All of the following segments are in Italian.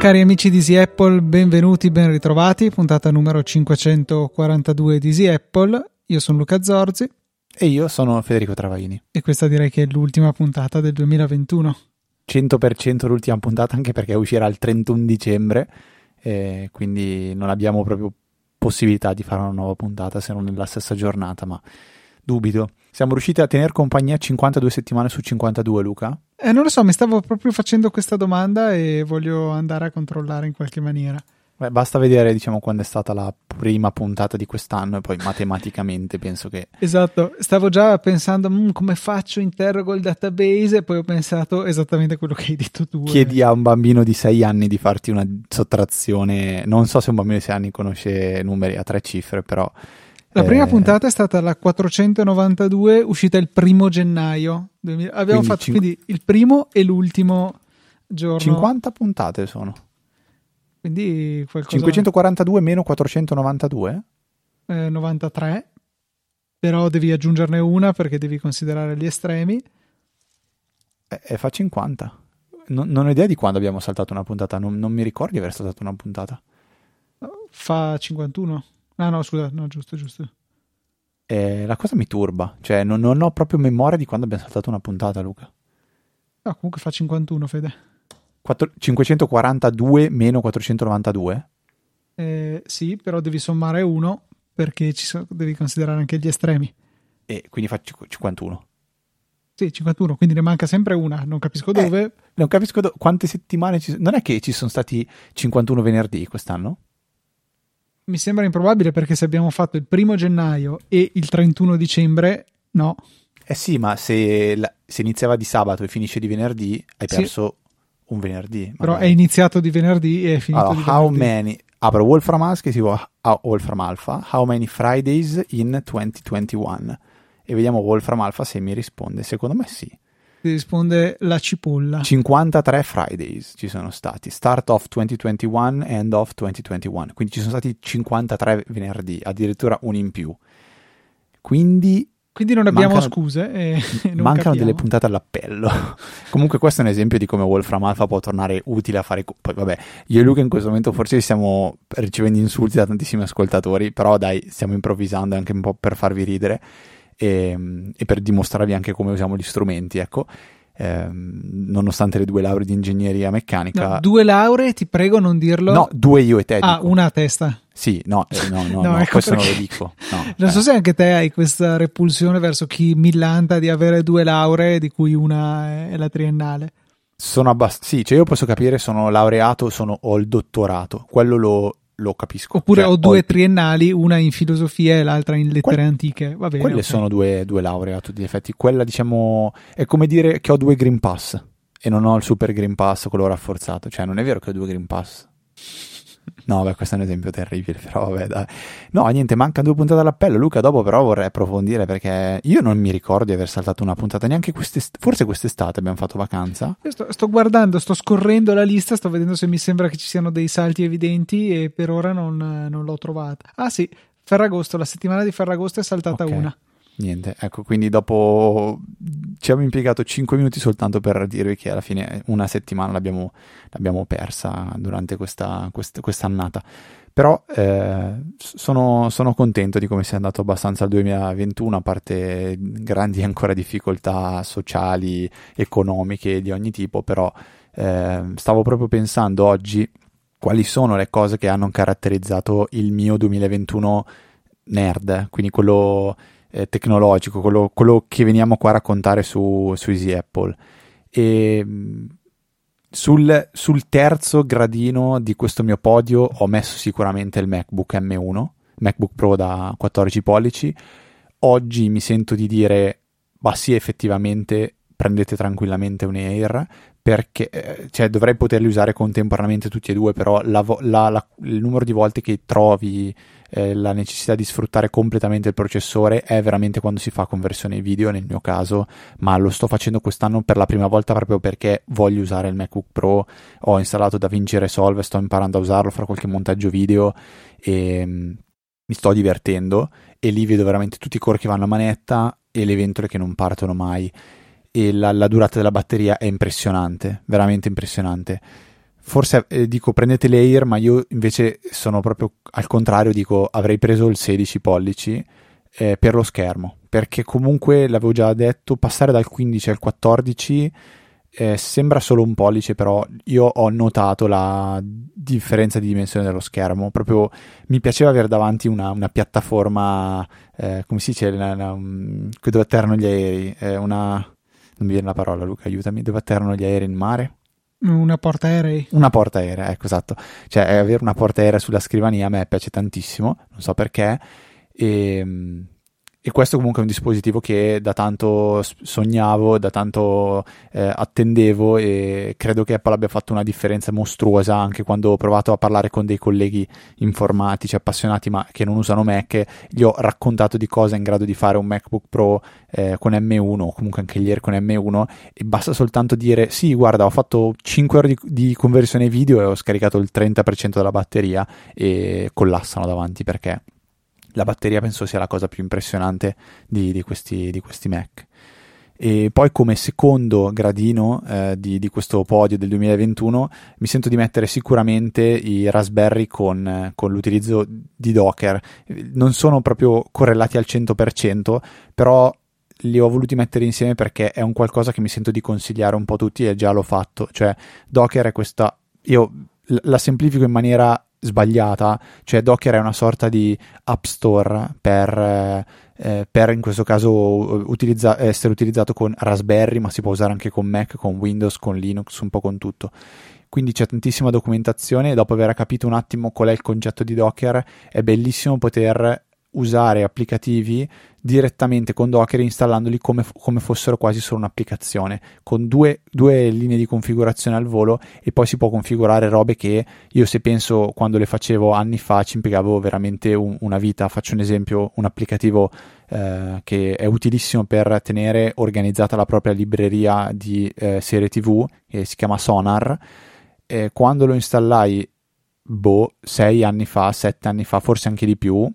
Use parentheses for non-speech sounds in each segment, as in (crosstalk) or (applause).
Cari amici di Easy Apple, benvenuti, ben ritrovati, puntata numero 542 di Easy Apple. Io sono Luca Zorzi. E io sono Federico Travaini. E questa direi che è l'ultima puntata del 2021. 100% l'ultima puntata anche perché uscirà il 31 dicembre, quindi non abbiamo proprio possibilità di fare una nuova puntata se non nella stessa giornata, ma dubito. Siamo riusciti a tenere compagnia 52 settimane su 52, Luca? Eh, non lo so, mi stavo proprio facendo questa domanda e voglio andare a controllare in qualche maniera. Beh, basta vedere, diciamo, quando è stata la prima puntata di quest'anno e poi matematicamente penso che... Esatto, stavo già pensando mm, come faccio, interrogo il database e poi ho pensato esattamente quello che hai detto tu. Chiedi a un bambino di 6 anni di farti una sottrazione, non so se un bambino di 6 anni conosce numeri a tre cifre, però... La prima eh... puntata è stata la 492, uscita il primo gennaio. 2000. Abbiamo quindi fatto cin... quindi il primo e l'ultimo giorno. 50 puntate sono. Quindi qualcosa... 542 meno 492? Eh, 93. Però devi aggiungerne una perché devi considerare gli estremi. Eh, eh fa 50. Non, non, ho idea di quando abbiamo saltato una puntata. Non, non mi ricordo di aver saltato una puntata. Fa 51. Ah no, scusa, no, giusto, giusto. Eh, la cosa mi turba, cioè non, non, ho proprio memoria di quando abbiamo saltato una puntata, Luca. No, comunque fa 51, Fede. 4, 542 meno 492? Eh, sì, però devi sommare uno perché so, devi considerare anche gli estremi. E quindi fa 51. Sì, 51, quindi ne manca sempre una, non capisco dove. Eh, non capisco do- quante settimane ci sono. Non è che ci sono stati 51 venerdì quest'anno? mi sembra improbabile perché se abbiamo fatto il primo gennaio e il 31 dicembre, no. Eh sì, ma se, la, se iniziava di sabato e finisce di venerdì, hai sì. Un venerdì. Magari. Però è iniziato di venerdì e è finito allora, di how venerdì. Many, apro Wolfram Alpha si chiama Wolfram Alpha, How many Fridays in 2021? E vediamo Wolfram Alpha se mi risponde. Secondo me sì. Ti risponde la cipolla. 53 Fridays ci sono stati, start of 2021, end of 2021. Quindi ci sono stati 53 venerdì, addirittura un in più. Quindi quindi non abbiamo mancano, scuse. E (laughs) non mancano capiamo. delle puntate all'appello. (laughs) Comunque, questo è un esempio di come Wolfram Alpha può tornare utile a fare. Poi, vabbè, io e Luca in questo momento forse stiamo ricevendo insulti da tantissimi ascoltatori, però dai, stiamo improvvisando anche un po' per farvi ridere e, e per dimostrarvi anche come usiamo gli strumenti, ecco. Eh, nonostante le due lauree di ingegneria meccanica. No, due lauree, ti prego non dirlo. No, due io e te. Ah, dico. una a testa. Sì, no, eh, no, no, (laughs) no, no ecco questo perché... non lo dico. No, (laughs) non eh. so se anche te hai questa repulsione verso chi millanta di avere due lauree, di cui una è la triennale. Sono abbastanza. Sì, cioè io posso capire, sono laureato, sono... ho il dottorato. Quello lo, lo capisco. Oppure cioè, ho due ho... triennali, una in filosofia e l'altra in lettere que... antiche. Va bene, Quelle okay. sono due, due lauree a tutti gli effetti. Quella, diciamo, è come dire che ho due Green Pass e non ho il Super Green Pass, quello rafforzato. Cioè, non è vero che ho due Green Pass. No, beh, questo è un esempio terribile, (laughs) però vabbè, dai. No, niente, mancano due puntate all'appello. Luca, dopo però vorrei approfondire perché io non mi ricordo di aver saltato una puntata neanche quest'estate. Forse quest'estate abbiamo fatto vacanza. Io sto, sto, guardando, sto scorrendo la lista, sto vedendo se mi sembra che ci siano dei salti evidenti e per ora non, non l'ho trovata. Ah sì, Ferragosto, la settimana di Ferragosto è saltata okay. una. Niente, ecco, quindi dopo ci abbiamo impiegato 5 minuti soltanto per dirvi che alla fine una settimana l'abbiamo, l'abbiamo persa durante questa, quest, quest'annata. Però eh, sono, sono, contento di come sia andato abbastanza il 2021, a parte grandi ancora difficoltà sociali, economiche di ogni tipo, però eh, stavo proprio pensando oggi quali sono le cose che hanno caratterizzato il mio 2021 nerd, quindi quello eh, tecnologico, quello, quello, che veniamo qua a raccontare su, su Easy Apple. E sul, sul, terzo gradino di questo mio podio ho messo sicuramente il MacBook M1, MacBook Pro da 14 pollici. Oggi mi sento di dire, ma sì, effettivamente prendete tranquillamente un Air perché eh, cioè, dovrei poterli usare contemporaneamente tutti e due, però la, la, la, il numero di volte che trovi eh, la necessità di sfruttare completamente il processore è veramente quando si fa conversione video, nel mio caso, ma lo sto facendo quest'anno per la prima volta proprio perché voglio usare il MacBook Pro, ho installato DaVinci Resolve, sto imparando a usarlo, farò qualche montaggio video e mm, mi sto divertendo e lì vedo veramente tutti i core che vanno a manetta e le ventole che non partono mai e la, la durata della batteria è impressionante, veramente impressionante. Forse eh, dico prendete l'Air, ma io invece sono proprio al contrario, dico avrei preso il 16 pollici eh, per lo schermo, perché comunque l'avevo già detto, passare dal 15 al 14 eh, sembra solo un pollice, però io ho notato la differenza di dimensione dello schermo. Proprio mi piaceva avere davanti una, una piattaforma, eh, come si dice, una, una, um, dove atterrano gli aerei, eh, una non mi viene la parola Luca, aiutami, dove atterrano gli aerei in mare? Una porta aerei. Una porta aerea, ecco esatto. Cioè avere una porta aerea sulla scrivania a me piace tantissimo, non so perché. E, ehm, e questo comunque è un dispositivo che da tanto sognavo, da tanto eh, attendevo e credo che Apple abbia fatto una differenza mostruosa anche quando ho provato a parlare con dei colleghi informatici appassionati ma che non usano Mac, gli ho raccontato di cosa è in grado di fare un MacBook Pro eh, con M1 o comunque anche ieri con M1 e basta soltanto dire sì guarda ho fatto 5 ore di, di conversione video e ho scaricato il 30% della batteria e collassano davanti perché la batteria penso sia la cosa più impressionante di, di, questi, di questi, Mac. E poi come secondo gradino eh, di, di, questo podio del 2021 mi sento di mettere sicuramente i Raspberry con, con, l'utilizzo di Docker. Non sono proprio correlati al 100%, però li ho voluti mettere insieme perché è un qualcosa che mi sento di consigliare un po' tutti e già l'ho fatto. Cioè Docker è questa... Io la semplifico in maniera sbagliata, cioè Docker è una sorta di app store per, eh, per in questo caso utilizza- essere utilizzato con Raspberry, ma si può usare anche con Mac, con Windows, con Linux, un po' con tutto. Quindi c'è tantissima documentazione e dopo aver capito un attimo qual è il concetto di Docker è bellissimo poter usare applicativi direttamente con Docker installandoli come, come fossero quasi solo un'applicazione con due, due, linee di configurazione al volo e poi si può configurare robe che io se penso quando le facevo anni fa ci impiegavo veramente un, una vita. Faccio un esempio un applicativo eh, che è utilissimo per tenere organizzata la propria libreria di eh, serie tv che si chiama Sonar. Eh, quando lo installai boh, sei anni fa, sette anni fa, forse anche di più,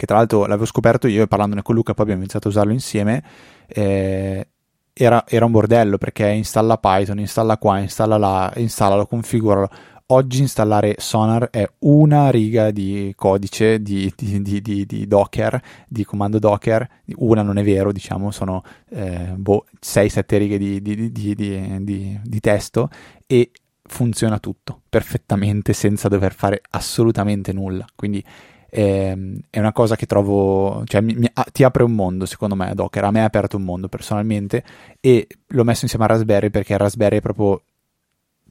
che tra l'altro l'avevo scoperto io parlandone con Luca poi abbiamo iniziato a usarlo insieme, eh, era, era, un bordello perché installa Python, installa qua, installa là, installalo, configuralo. Oggi installare Sonar è una riga di codice di, di, di, di Docker, di comando Docker, una non è vero, diciamo, sono eh, boh, 6-7 righe di testo e funziona tutto perfettamente senza dover fare assolutamente nulla. Quindi eh, è una cosa che trovo, cioè mi, mi, ti apre un mondo secondo me Docker, a me ha aperto un mondo personalmente e l'ho messo insieme a Raspberry perché Raspberry è proprio,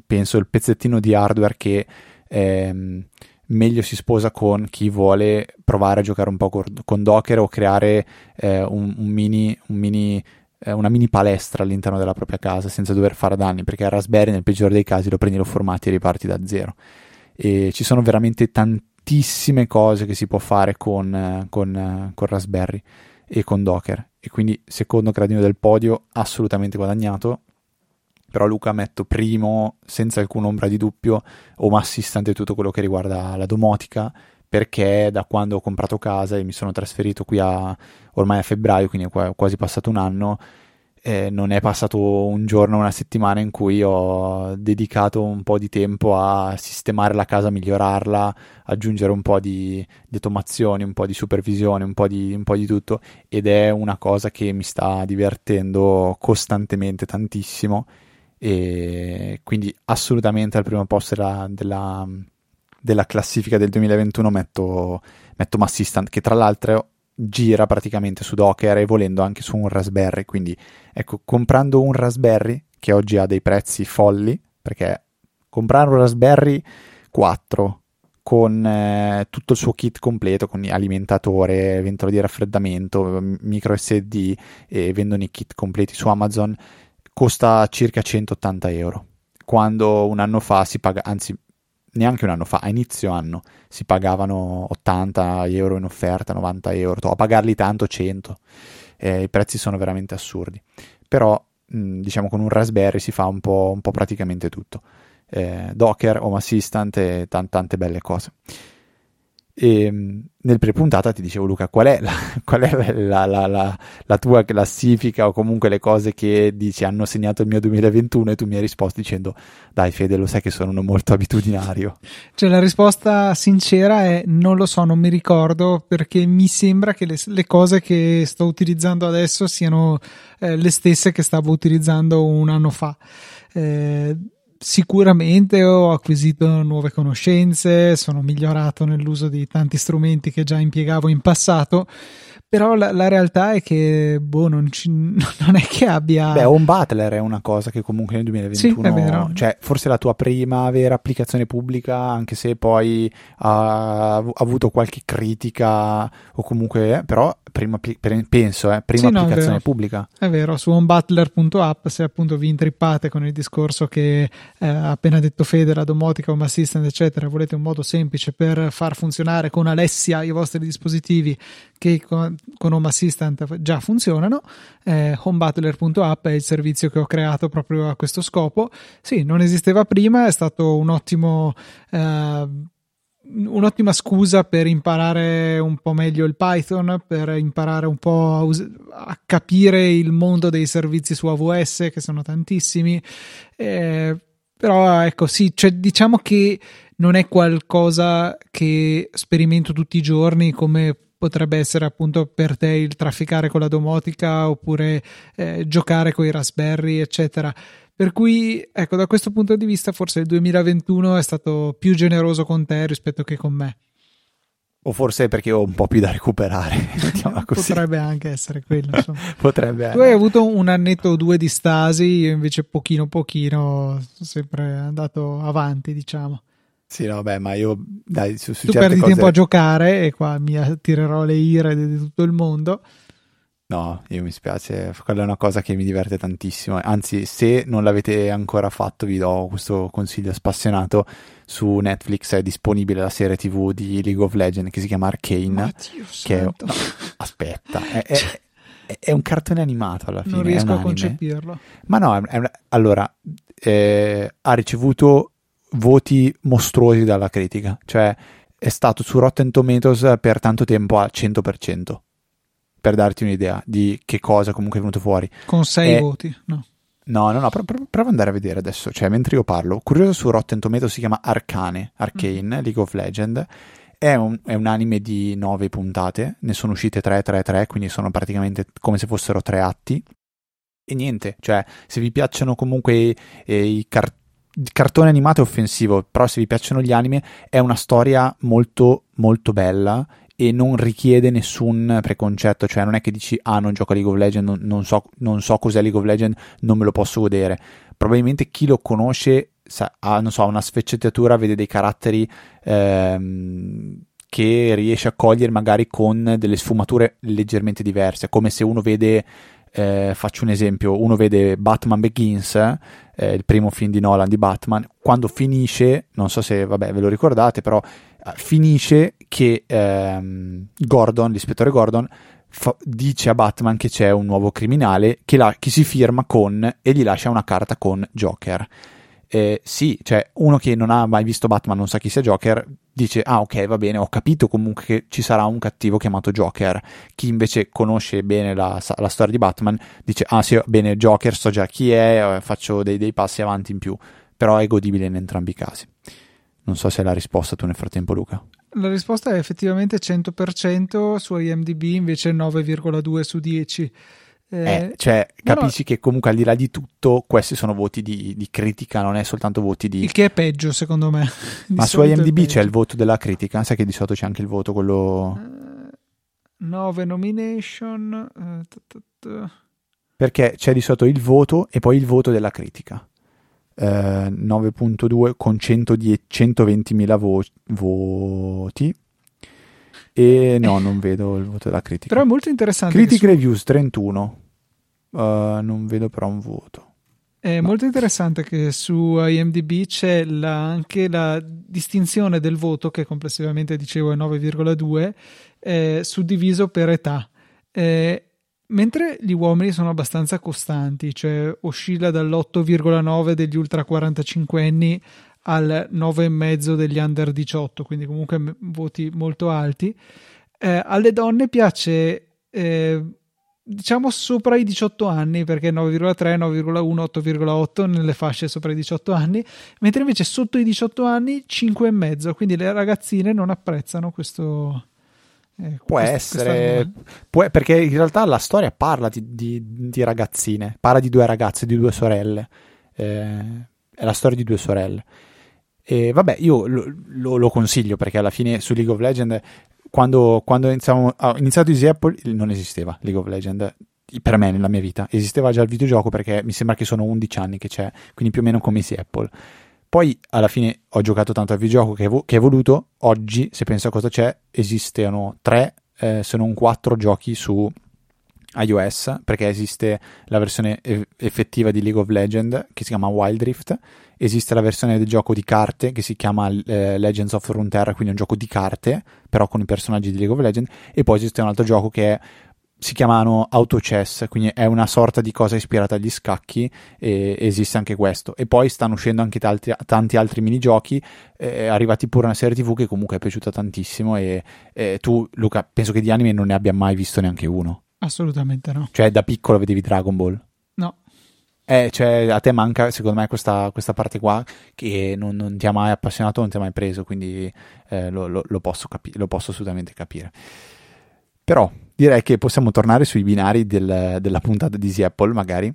penso, il pezzettino di hardware che ehm, meglio si sposa con chi vuole provare a giocare un po' con Docker o creare eh, un, un, mini, un mini eh, una mini palestra all'interno della propria casa senza dover fare danni perché a Raspberry nel peggiore dei casi lo prendi, lo formati e riparti da zero. E ci sono veramente tanti tantissime cose che si può fare con, con, con Raspberry e con Docker. E quindi secondo gradino del podio assolutamente guadagnato. Però Luca metto primo senza alcuna ombra di dubbio Home Assistant e tutto quello che riguarda la domotica perché da quando ho comprato casa e mi sono trasferito qui a ormai a febbraio quindi è quasi passato un anno eh, non è passato un giorno, una settimana in cui ho dedicato un po' di tempo a sistemare la casa, migliorarla, aggiungere un po' di, di automazioni, un po' di supervisione, un po' di, un po' di tutto. Ed è una cosa che mi sta divertendo costantemente tantissimo. E quindi assolutamente al primo posto della, della, della classifica del 2021 metto, metto Massistant che tra l'altro gira praticamente su Docker e volendo anche su un Raspberry. Quindi ecco, comprando un Raspberry che oggi ha dei prezzi folli, perché comprare un Raspberry 4 con eh, tutto il suo kit completo, con alimentatore, ventola di raffreddamento, micro SD e vendono i kit completi su Amazon, costa circa 180 euro. quando un anno fa si paga, anzi neanche un anno fa, a inizio anno si pagavano 80 euro in offerta, 90 euro, a pagarli tanto 100, eh, i prezzi sono veramente assurdi, però mh, diciamo con un Raspberry si fa un po', un po praticamente tutto, eh, Docker, Home Assistant e t- tante belle cose. E ehm, nel pre-puntata ti dicevo Luca qual è, la, (laughs) qual è la, la, la, tua classifica o comunque le cose che dici hanno segnato il mio 2021 e tu mi hai risposto dicendo dai Fede lo sai che sono molto abitudinario. (laughs) Cioè la risposta sincera è non lo so non mi ricordo perché mi sembra che le, le cose che sto utilizzando adesso siano eh, le stesse che stavo utilizzando un anno fa. Eh, sicuramente ho acquisito nuove conoscenze, sono migliorato nell'uso di tanti strumenti che già impiegavo in passato, però la, la realtà è che boh, non, ci, (laughs) non, è che abbia. Beh, un Butler è una cosa che comunque nel 2021, sì, è vero. cioè forse la tua prima vera applicazione pubblica, anche se poi ha, ha avuto qualche critica o comunque, eh, però prima, penso, eh, prima sì, applicazione no, è pubblica. È vero, su onebutler.app se appunto vi intrippate con il discorso che eh, ha appena detto Fede, la domotica, Home Assistant, eccetera, volete un modo semplice per far funzionare con Alessia i vostri dispositivi che con, con Home Assistant già funzionano, eh, homebutler.app è il servizio che ho creato proprio a questo scopo. Sì, non esisteva prima, è stato un ottimo... Eh, un'ottima scusa per imparare un po' meglio il Python, per imparare un po' a, us- a capire il mondo dei servizi su AWS, che sono tantissimi. Eh, però ecco, sì, cioè, diciamo che non è qualcosa che sperimento tutti i giorni come potrebbe essere appunto per te il trafficare con la domotica oppure eh, giocare con i Raspberry, eccetera. Per cui, ecco, da questo punto di vista, forse il 2021 è stato più generoso con te rispetto che con me. O forse perché ho un po' più da recuperare. (laughs) Potrebbe anche essere quello. (laughs) Potrebbe. Tu hai avuto un annetto o due di stasi, io invece pochino pochino sono sempre andato avanti, diciamo. Sì, no, beh, ma io dai, su, su tu perdi cose... tempo a giocare e qua mi attirerò le ire di tutto il mondo. No, io mi spiace, quella è una cosa che mi diverte tantissimo. Anzi, se non l'avete ancora fatto, vi do questo consiglio spassionato. Su Netflix è disponibile la serie TV di League of Legends che si chiama Arcane. Che è, no, (laughs) aspetta, è, è, è, è, un cartone animato alla fine. Non riesco a concepirlo. Ma no, allora, eh, ha ricevuto voti mostruosi dalla critica. Cioè, è stato su Rotten Tomatoes per tanto tempo al 100% per darti un'idea di che cosa comunque è venuto fuori. Con 6 voti, no. No, no, no, prova ad andare a vedere adesso, cioè mentre io parlo. Curioso su Rotten Tomatoes si chiama Arcane, Arcane, mm. League of Legends. È un, è un, anime di 9 puntate, ne sono uscite 3, 3, 3, quindi sono praticamente come se fossero tre atti. E niente, cioè se vi piacciono comunque eh, i cartoni cartone animato è offensivo, però se vi piacciono gli anime è una storia molto molto bella e non richiede nessun preconcetto, cioè non è che dici ah non gioco a League of Legends, non, non, so, non so cos'è League of Legends, non me lo posso godere. Probabilmente chi lo conosce ha non so, una sfaccettatura, vede dei caratteri ehm, che riesce a cogliere magari con delle sfumature leggermente diverse, come se uno vede eh, faccio un esempio, uno vede Batman Begins, eh, il primo film di Nolan di Batman, quando finisce, non so se vabbè, ve lo ricordate, però eh, finisce che ehm, Gordon, l'ispettore Gordon, fa, dice a Batman che c'è un nuovo criminale che, la, che si firma con e gli lascia una carta con Joker. Eh, sì, cioè uno che non ha mai visto Batman, non sa chi sia Joker, dice ah ok va bene, ho capito comunque che ci sarà un cattivo chiamato Joker. Chi invece conosce bene la, la storia di Batman dice ah sì, bene Joker, so già chi è, eh, faccio dei, dei passi avanti in più, però è godibile in entrambi i casi. Non so se è la risposta tu nel frattempo Luca. La risposta è effettivamente 100%, su IMDb invece 9,2 su 10. Eh, eh, cioè, capisci no. che comunque al di là di tutto, questi sono voti di, di, critica, non è soltanto voti di. Il che è peggio, secondo me. (laughs) Ma su IMDb c'è il voto della critica, sai che di solito c'è anche il voto, quello. 9 uh, nomination. Uh, t- t- t- Perché c'è di solito il voto e poi il voto della critica. 9.2 con 120.000 vo- voti. E no, non vedo il voto della critica. Però è molto interessante. Critic su... Reviews 31. Uh, non vedo però un voto. È molto interessante che su IMDb c'è la, anche la distinzione del voto, che complessivamente dicevo è 9,2, eh, suddiviso per età. Eh, mentre gli uomini sono abbastanza costanti, cioè oscilla dall'8,9 degli ultra 45 anni al 9,5 degli under 18, quindi comunque voti molto alti. Eh, alle donne piace eh, diciamo sopra i 18 anni perché 9,3, 9,1, 8,8 nelle fasce sopra i 18 anni, mentre invece sotto i 18 anni 5,5, quindi le ragazzine non apprezzano questo. Eh, può questo, essere, può, perché in realtà la storia parla di, di, di, ragazzine, parla di due ragazze, di due sorelle. Eh, è la storia di due sorelle. E vabbè, io lo, lo, lo, consiglio perché alla fine su League of Legends quando, quando iniziamo, ho iniziato Easy Apple non esisteva League of Legends per me nella mia vita. Esisteva già il videogioco perché mi sembra che sono 11 anni che c'è quindi più o meno come Easy Apple. Poi alla fine ho giocato tanto al videogioco che, che è voluto oggi se penso a cosa c'è esistono 3 eh, se non 4 giochi su iOS perché esiste la versione effettiva di League of Legends che si chiama Wild Rift. Esiste la versione del gioco di carte che si chiama eh, Legends of Runeterra quindi un gioco di carte però con i personaggi di League of Legends. E poi esiste un altro gioco che è, si chiamano Auto Chess quindi è una sorta di cosa ispirata agli scacchi e esiste anche questo. E poi stanno uscendo anche tanti, tanti altri minigiochi eh, arrivati pure una serie tv che comunque è piaciuta tantissimo e eh, tu Luca penso che di anime non ne abbia mai visto neanche uno Assolutamente no. Cioè, da piccolo vedevi Dragon Ball? No. Eh, cioè, a te manca, secondo me, questa, questa parte qua che non, non, ti ha mai appassionato, non ti ha mai preso, quindi eh, lo, lo, lo, posso capi- lo posso assolutamente capire. Però direi che possiamo tornare sui binari del, della puntata di Easy Apple, magari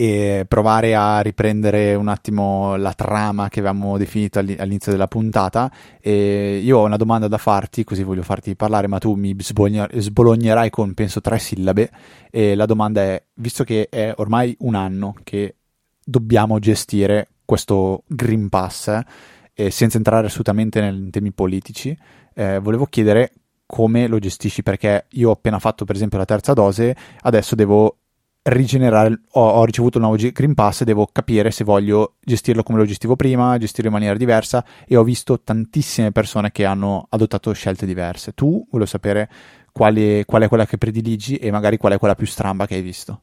e provare a riprendere un attimo la trama che avevamo definito all'inizio della puntata. E io ho una domanda da farti, così voglio farti parlare, ma tu mi sbolognerai con penso tre sillabe. E la domanda è: visto che è ormai un anno che dobbiamo gestire questo Green Pass, eh, senza entrare assolutamente nei temi politici, eh, volevo chiedere come lo gestisci perché io ho appena fatto per esempio la terza dose, adesso devo rigenerare, ho, ho, ricevuto il nuovo Green Pass e devo capire se voglio gestirlo come lo gestivo prima, gestirlo in maniera diversa e ho visto tantissime persone che hanno adottato scelte diverse. Tu volevo sapere quale, qual è quella che prediligi e magari qual è quella più stramba che hai visto.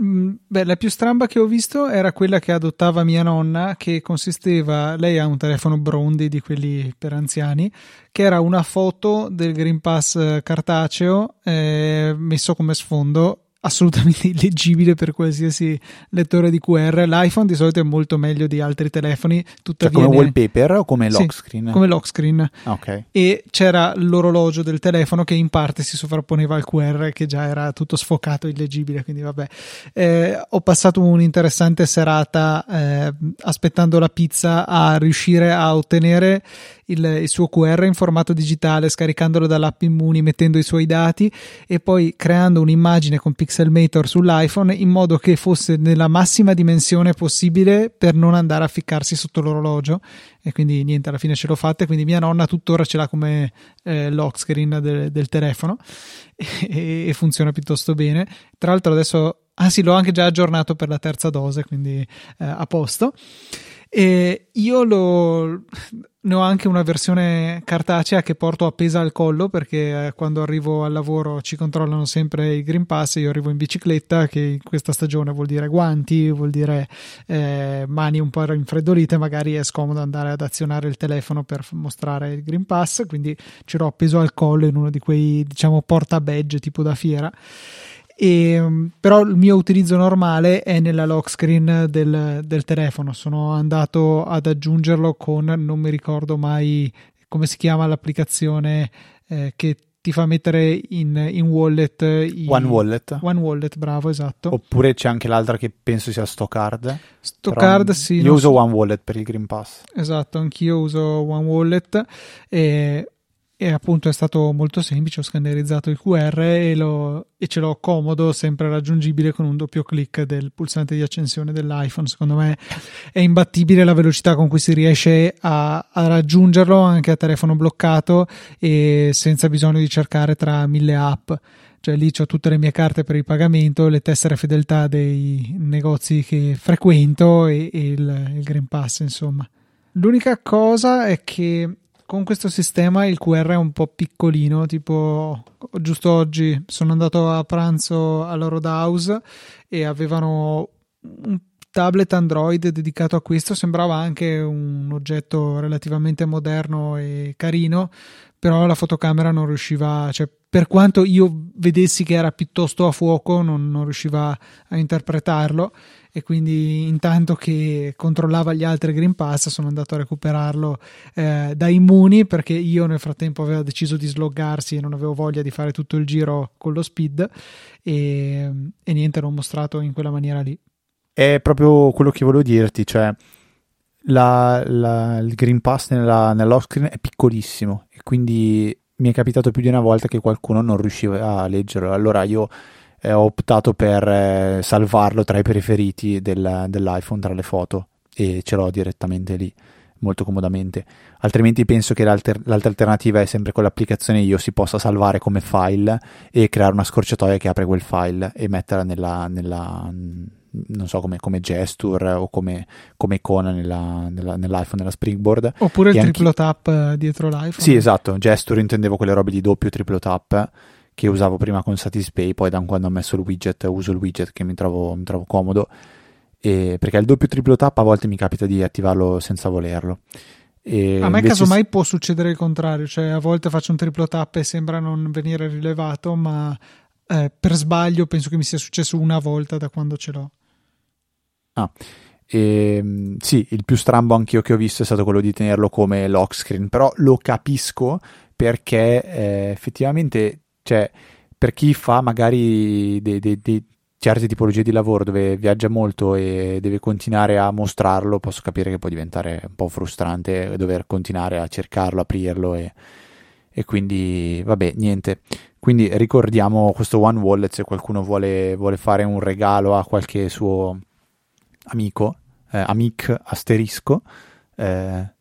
Mm, beh, la più stramba che ho visto era quella che adottava mia nonna, che consisteva, lei ha un telefono Brondi di quelli per anziani, che era una foto del Green Pass cartaceo eh, messo come sfondo assolutamente (laughs) illeggibile per qualsiasi lettore di QR. L'iPhone di solito è molto meglio di altri telefoni, tuttavia cioè come wallpaper o come lock screen? Sì, come lock screen. Okay. E c'era l'orologio del telefono che in parte si sovrapponeva al QR che già era tutto sfocato, illeggibile, quindi vabbè. Eh, ho passato un'interessante serata eh, aspettando la pizza a riuscire a ottenere il, il, suo QR in formato digitale, scaricandolo dall'app Immuni, mettendo i suoi dati e poi creando un'immagine con Pixelmator sull'iPhone in modo che fosse nella massima dimensione possibile per non andare a ficcarsi sotto l'orologio. E quindi niente, alla fine ce l'ho fatta. Quindi mia nonna tuttora ce l'ha come eh, lock screen del, del telefono (laughs) e, e funziona piuttosto bene. Tra l'altro adesso Ah sì, l'ho anche già aggiornato per la terza dose, quindi eh, a posto. E io lo, ne ho anche una versione cartacea che porto appesa al collo perché eh, quando arrivo al lavoro ci controllano sempre i Green Pass. Io arrivo in bicicletta, che in questa stagione vuol dire guanti, vuol dire eh, mani un po' infreddolite. Magari è scomodo andare ad azionare il telefono per mostrare il Green Pass, quindi ce l'ho appeso al collo in uno di quei diciamo porta badge tipo da fiera. E, però il mio utilizzo normale è nella lock screen del, del, telefono. Sono andato ad aggiungerlo con non mi ricordo mai come si chiama l'applicazione eh, che ti fa mettere in, in wallet i, One Wallet One Wallet, bravo, esatto. Oppure c'è anche l'altra che penso sia Stockcard. Stockcard, sì. Io uso so. One Wallet per il Green Pass. Esatto, anch'io uso One Wallet e e appunto è stato molto semplice, ho scannerizzato il QR e, lo, e, ce l'ho comodo, sempre raggiungibile con un doppio clic del pulsante di accensione dell'iPhone. Secondo me è imbattibile la velocità con cui si riesce a, a raggiungerlo anche a telefono bloccato e senza bisogno di cercare tra mille app. Cioè lì ho tutte le mie carte per il pagamento, le tessere fedeltà dei negozi che frequento e, e il, il Green Pass, insomma. L'unica cosa è che con questo sistema il QR è un po' piccolino, tipo giusto oggi sono andato a pranzo alla Roadhouse e avevano un tablet Android dedicato a questo, sembrava anche un oggetto relativamente moderno e carino, però la fotocamera non riusciva, cioè per quanto io vedessi che era piuttosto a fuoco, non, non riusciva a interpretarlo e quindi intanto che controllava gli altri Green Pass sono andato a recuperarlo eh, da Immuni perché io nel frattempo avevo deciso di sloggarsi e non avevo voglia di fare tutto il giro con lo speed e, e niente l'ho mostrato in quella maniera lì. È proprio quello che volevo dirti cioè la, la, il Green Pass nella, nell'off è piccolissimo e quindi mi è capitato più di una volta che qualcuno non riusciva a leggerlo. Allora io eh, ho optato per eh, salvarlo tra i preferiti del, dell'iPhone, tra le foto, e ce l'ho direttamente lì molto comodamente. Altrimenti penso che l'alter- l'altra alternativa è sempre con l'applicazione io si possa salvare come file e creare una scorciatoia che apre quel file e metterla nella, nella non so come, come, gesture o come, come icona nella, nella, nell'iPhone, nella Springboard. Oppure il triplo tap eh, dietro l'iPhone. Sì, esatto, gesture intendevo quelle robe di doppio triplo tap che usavo prima con Satispay, poi da quando ho messo il widget uso il widget che mi trovo, mi trovo comodo, e, perché il doppio triplo tap a volte mi capita di attivarlo senza volerlo. E a me casomai s- può succedere il contrario, cioè a volte faccio un triplo tap e sembra non venire rilevato, ma eh, per sbaglio penso che mi sia successo una volta da quando ce l'ho. Ah, e, ehm, sì, il più strambo anch'io che ho visto è stato quello di tenerlo come lock screen, però lo capisco perché eh, effettivamente cioè, per chi fa magari dei, dei, dei certe tipologie di lavoro dove viaggia molto e deve continuare a mostrarlo, posso capire che può diventare un po' frustrante dover continuare a cercarlo, aprirlo e, e quindi vabbè, niente. Quindi ricordiamo questo One Wallet se qualcuno vuole, vuole fare un regalo a qualche suo amico, eh, amic asterisco, eh,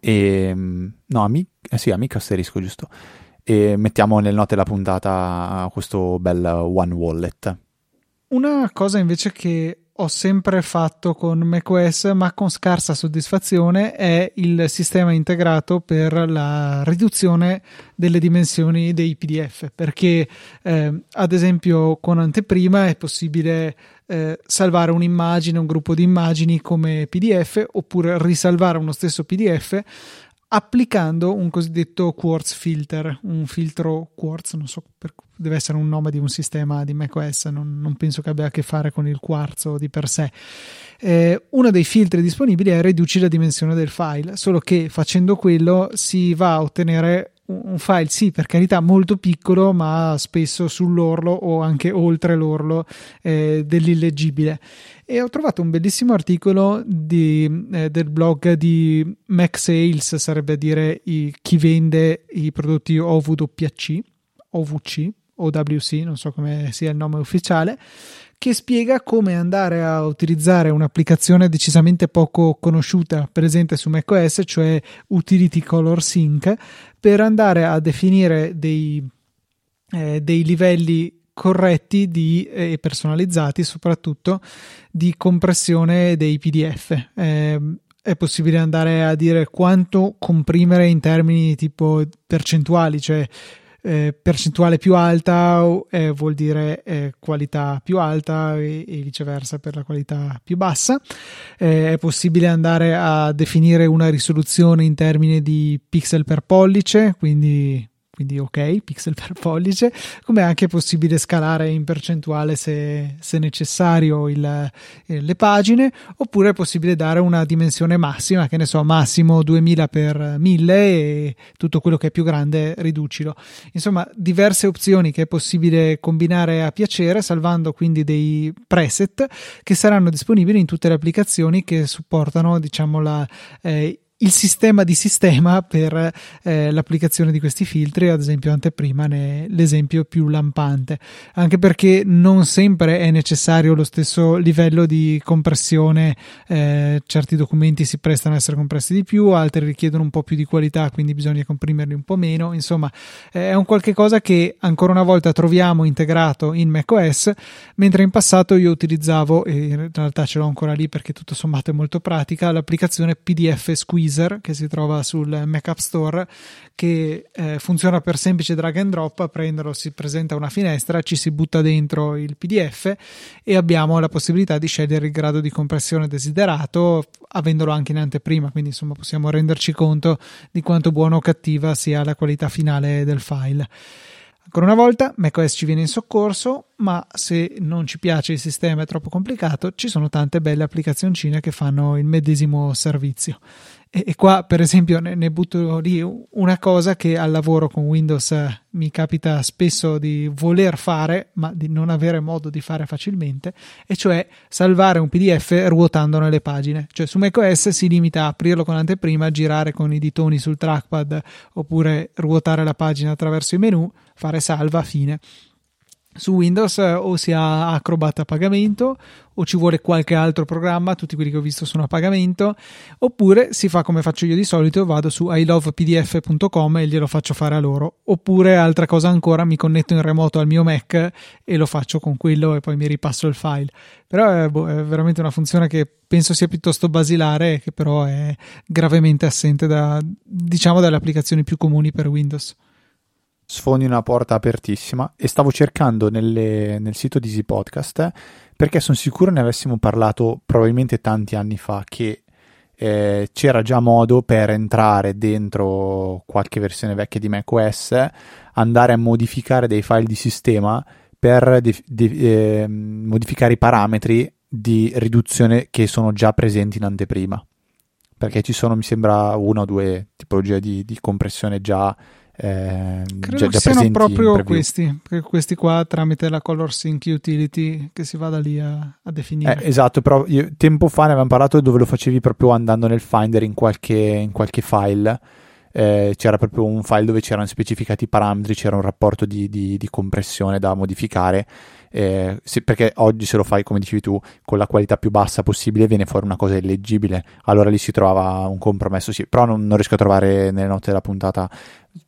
e, no, amic, eh sì, amic asterisco, giusto e mettiamo nelle note della puntata questo bel One Wallet. Una cosa invece che ho sempre fatto con macOS, ma con scarsa soddisfazione, è il sistema integrato per la riduzione delle dimensioni dei PDF. Perché, eh, ad esempio, con Anteprima è possibile eh, salvare un'immagine, un gruppo di immagini come PDF, oppure risalvare uno stesso PDF applicando un cosiddetto quartz filter, un filtro quartz, non so, per, deve essere un nome di un sistema di macOS, non, non penso che abbia a che fare con il quarzo di per sé. Eh, uno dei filtri disponibili è riduci la dimensione del file, solo che facendo quello si va a ottenere un file, sì, per carità, molto piccolo, ma spesso sull'orlo o anche oltre l'orlo eh, dell'illeggibile e ho trovato un bellissimo articolo di, eh, del blog di Mac Sales, sarebbe a dire i, chi vende i prodotti OVC, OVC, OWC, non so come sia il nome ufficiale, che spiega come andare a utilizzare un'applicazione decisamente poco conosciuta presente su macOS, cioè Utility Color Sync, per andare a definire dei, eh, dei livelli corretti di, e eh, personalizzati soprattutto di compressione dei PDF. Eh, è possibile andare a dire quanto comprimere in termini tipo percentuali, cioè eh, percentuale più alta eh, vuol dire eh, qualità più alta e, e, viceversa per la qualità più bassa. Eh, è possibile andare a definire una risoluzione in termini di pixel per pollice, quindi quindi ok, pixel per pollice, come è anche possibile scalare in percentuale se, se necessario il, eh, le pagine, oppure è possibile dare una dimensione massima, che ne so, massimo 2000 per 1000 e tutto quello che è più grande riducilo. Insomma, diverse opzioni che è possibile combinare a piacere, salvando quindi dei preset che saranno disponibili in tutte le applicazioni che supportano, diciamo, la, eh, il sistema di sistema per eh, l'applicazione di questi filtri, ad esempio anteprima ne è l'esempio più lampante, anche perché non sempre è necessario lo stesso livello di compressione, eh, certi documenti si prestano a essere compressi di più, altri richiedono un po' più di qualità, quindi bisogna comprimerli un po' meno, insomma eh, è un qualche cosa che ancora una volta troviamo integrato in macOS, mentre in passato io utilizzavo, e in realtà ce l'ho ancora lì perché tutto sommato è molto pratica, l'applicazione PDF Squeeze teaser che si trova sul Mac App Store che eh, funziona per semplice drag and drop, a prenderlo si presenta una finestra, ci si butta dentro il PDF e abbiamo la possibilità di scegliere il grado di compressione desiderato avendolo anche in anteprima, quindi insomma possiamo renderci conto di quanto buona o cattiva sia la qualità finale del file. Ancora una volta, macOS ci viene in soccorso, ma se non ci piace il sistema è troppo complicato, ci sono tante belle applicazioncine che fanno il medesimo servizio. E, e qua, per esempio, ne, ne, butto lì una cosa che al lavoro con Windows eh, mi capita spesso di voler fare, ma di non avere modo di fare facilmente, e cioè salvare un PDF ruotando nelle pagine. Cioè su macOS si limita a aprirlo con anteprima, girare con i ditoni sul trackpad oppure ruotare la pagina attraverso i menu, fare salva, fine. Su Windows eh, o si ha Acrobat a pagamento o ci vuole qualche altro programma, tutti quelli che ho visto sono a pagamento, oppure si fa come faccio io di solito, vado su ilovepdf.com e glielo faccio fare a loro, oppure altra cosa ancora, mi connetto in remoto al mio Mac e lo faccio con quello e poi mi ripasso il file. Però è, boh, è veramente una funzione che penso sia piuttosto basilare, che però è gravemente assente da, diciamo, dalle applicazioni più comuni per Windows sfondi una porta apertissima e stavo cercando nelle, nel sito di Easy Podcast perché sono sicuro ne avessimo parlato probabilmente tanti anni fa che eh, c'era già modo per entrare dentro qualche versione vecchia di macOS, andare a modificare dei file di sistema per de- de- eh, modificare i parametri di riduzione che sono già presenti in anteprima. Perché ci sono, mi sembra, una o due tipologie di, di compressione già eh, Credo già, siano proprio questi, questi qua tramite la Color Sync Utility che si vada lì a, a definire. Eh, esatto, però io, tempo fa ne avevamo parlato dove lo facevi proprio andando nel Finder in qualche, in qualche file. Eh, c'era proprio un file dove c'erano specificati i parametri, c'era un rapporto di, di, di compressione da modificare eh, se, perché oggi se lo fai come dicevi tu con la qualità più bassa possibile viene fuori una cosa illeggibile. Allora lì si trovava un compromesso sì, però non, non riesco a trovare nelle note della puntata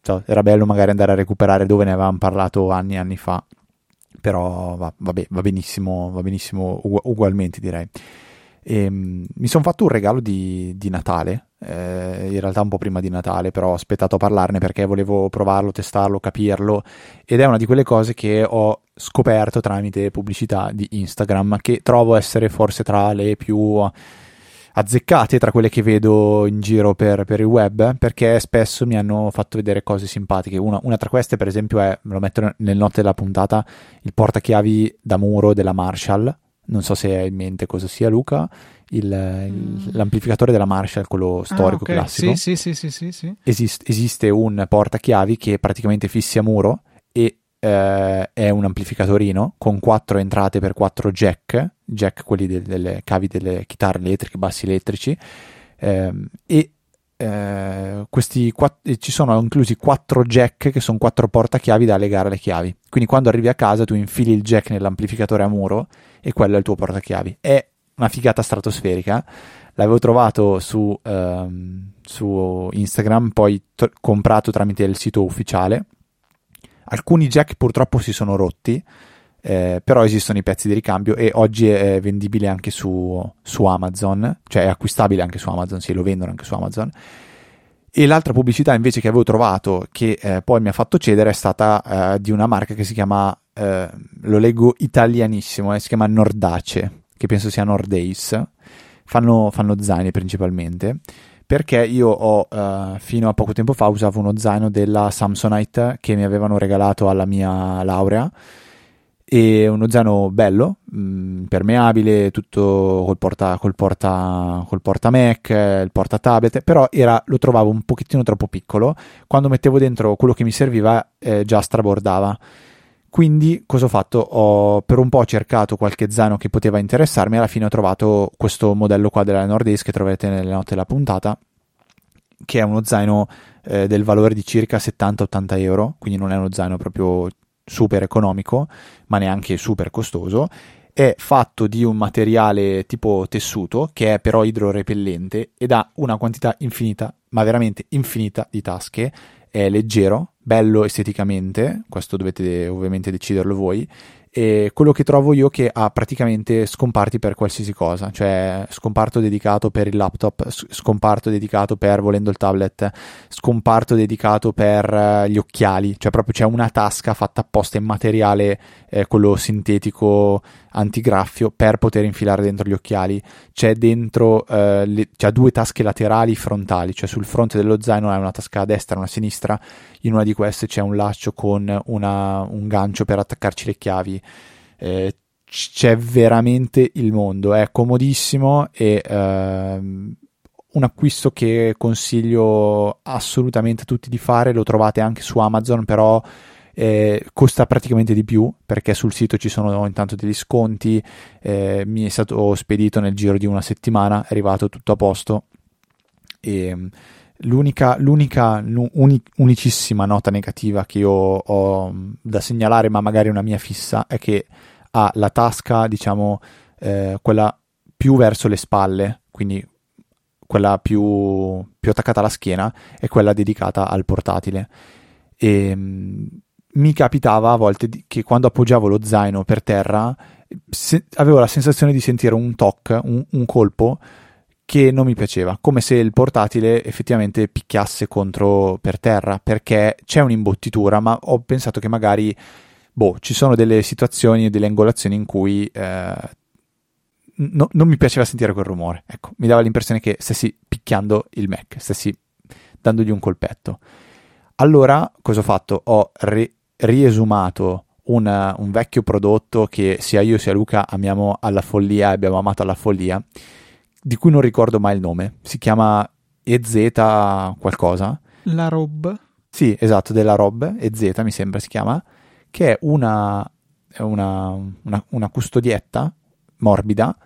cioè, era bello magari andare a recuperare dove ne avevamo parlato anni e anni fa però va, vabbè, va benissimo va benissimo ugu- ugualmente direi e, ehm, mi sono fatto un regalo di, di Natale, eh, in realtà un po' prima di Natale, però ho aspettato a parlarne perché volevo provarlo, testarlo, capirlo ed è una di quelle cose che ho scoperto tramite pubblicità di Instagram che trovo essere forse tra le più azzeccate tra quelle che vedo in giro per, per, il web perché spesso mi hanno fatto vedere cose simpatiche. Una, una, tra queste, per esempio, è, me lo metto nel note della puntata, il portachiavi da muro della Marshall non so se hai in mente cosa sia Luca, il, mm. l'amplificatore della Marshall, quello storico ah, okay. classico. Sì, sì, sì, sì, sì. Esiste, esiste un portachiavi che praticamente fissi a muro e eh, è un amplificatorino con quattro entrate per quattro jack, jack quelli del, delle cavi delle chitarre elettriche, bassi elettrici, eh, e eh, questi quatt- ci sono inclusi quattro jack che sono quattro portachiavi da legare alle chiavi. Quindi quando arrivi a casa tu infili il jack nell'amplificatore a muro e quello è il tuo portachiavi. È una figata stratosferica. L'avevo trovato su, um, su Instagram, poi t- comprato tramite il sito ufficiale. Alcuni jack purtroppo si sono rotti, eh, però esistono i pezzi di ricambio e oggi è vendibile anche su, su Amazon, cioè è acquistabile anche su Amazon, sì, lo vendono anche su Amazon. E l'altra pubblicità invece che avevo trovato, che eh, poi mi ha fatto cedere, è stata eh, di una marca che si chiama, eh, lo leggo italianissimo, eh, si chiama Nordace, che penso sia Nordace. Fanno, fanno zaini principalmente perché io ho uh, fino a poco tempo fa usavo uno zaino della Samsonite che mi avevano regalato alla mia laurea e uno zaino bello, mm, permeabile, tutto col porta, col, porta, col porta Mac, il porta tablet, però era, lo trovavo un pochettino troppo piccolo, quando mettevo dentro quello che mi serviva eh, già strabordava. Quindi cosa ho fatto? Ho per un po' cercato qualche zaino che poteva interessarmi alla fine ho trovato questo modello qua della Nordisk che troverete nelle note della puntata che è uno zaino eh, del valore di circa 70-80 euro, quindi non è uno zaino proprio super economico, ma neanche super costoso. È fatto di un materiale tipo tessuto che è però idrorepellente ed ha una quantità infinita, ma veramente infinita di tasche. È leggero, bello esteticamente, questo dovete ovviamente deciderlo voi, e quello che trovo io che ha praticamente scomparti per qualsiasi cosa, cioè scomparto dedicato per il laptop, scomparto dedicato per volendo il tablet, scomparto dedicato per eh, gli occhiali, cioè proprio c'è una tasca fatta apposta in materiale, eh, quello sintetico antigraffio per poter infilare dentro gli occhiali. C'è dentro, eh, le, c'ha due tasche laterali frontali, cioè sul fronte dello zaino è una tasca a destra e una a sinistra. In una di queste c'è un laccio con una, un gancio per attaccarci le chiavi. Eh, c'è veramente il mondo, è comodissimo e ehm, un acquisto che consiglio assolutamente a tutti di fare. Lo trovate anche su Amazon, però eh, costa praticamente di più perché sul sito ci sono intanto degli sconti, eh, mi è stato spedito nel giro di una settimana, è arrivato tutto a posto e mm, l'unica, l'unica uni, unicissima nota negativa che io ho mm, da segnalare, ma magari una mia fissa, è che ha la tasca, diciamo, eh, quella più verso le spalle, quindi quella più, più attaccata alla schiena, è quella dedicata al portatile. E mm, mi capitava a volte di, che quando appoggiavo lo zaino per terra se, avevo la sensazione di sentire un toc, un, un, colpo che non mi piaceva, come se il portatile effettivamente picchiasse contro per terra, perché c'è un'imbottitura, ma ho pensato che magari boh, ci sono delle situazioni e delle angolazioni in cui eh, no, non mi piaceva sentire quel rumore. Ecco, mi dava l'impressione che stessi picchiando il Mac, stessi dandogli un colpetto. Allora, cosa ho fatto? Ho re- riesumato una, un vecchio prodotto che sia io sia Luca amiamo alla follia e abbiamo amato alla follia, di cui non ricordo mai il nome. Si chiama EZ qualcosa. La Rob. Sì, esatto, della Rob, EZ mi sembra si chiama, che è una, una, una, una custodietta morbida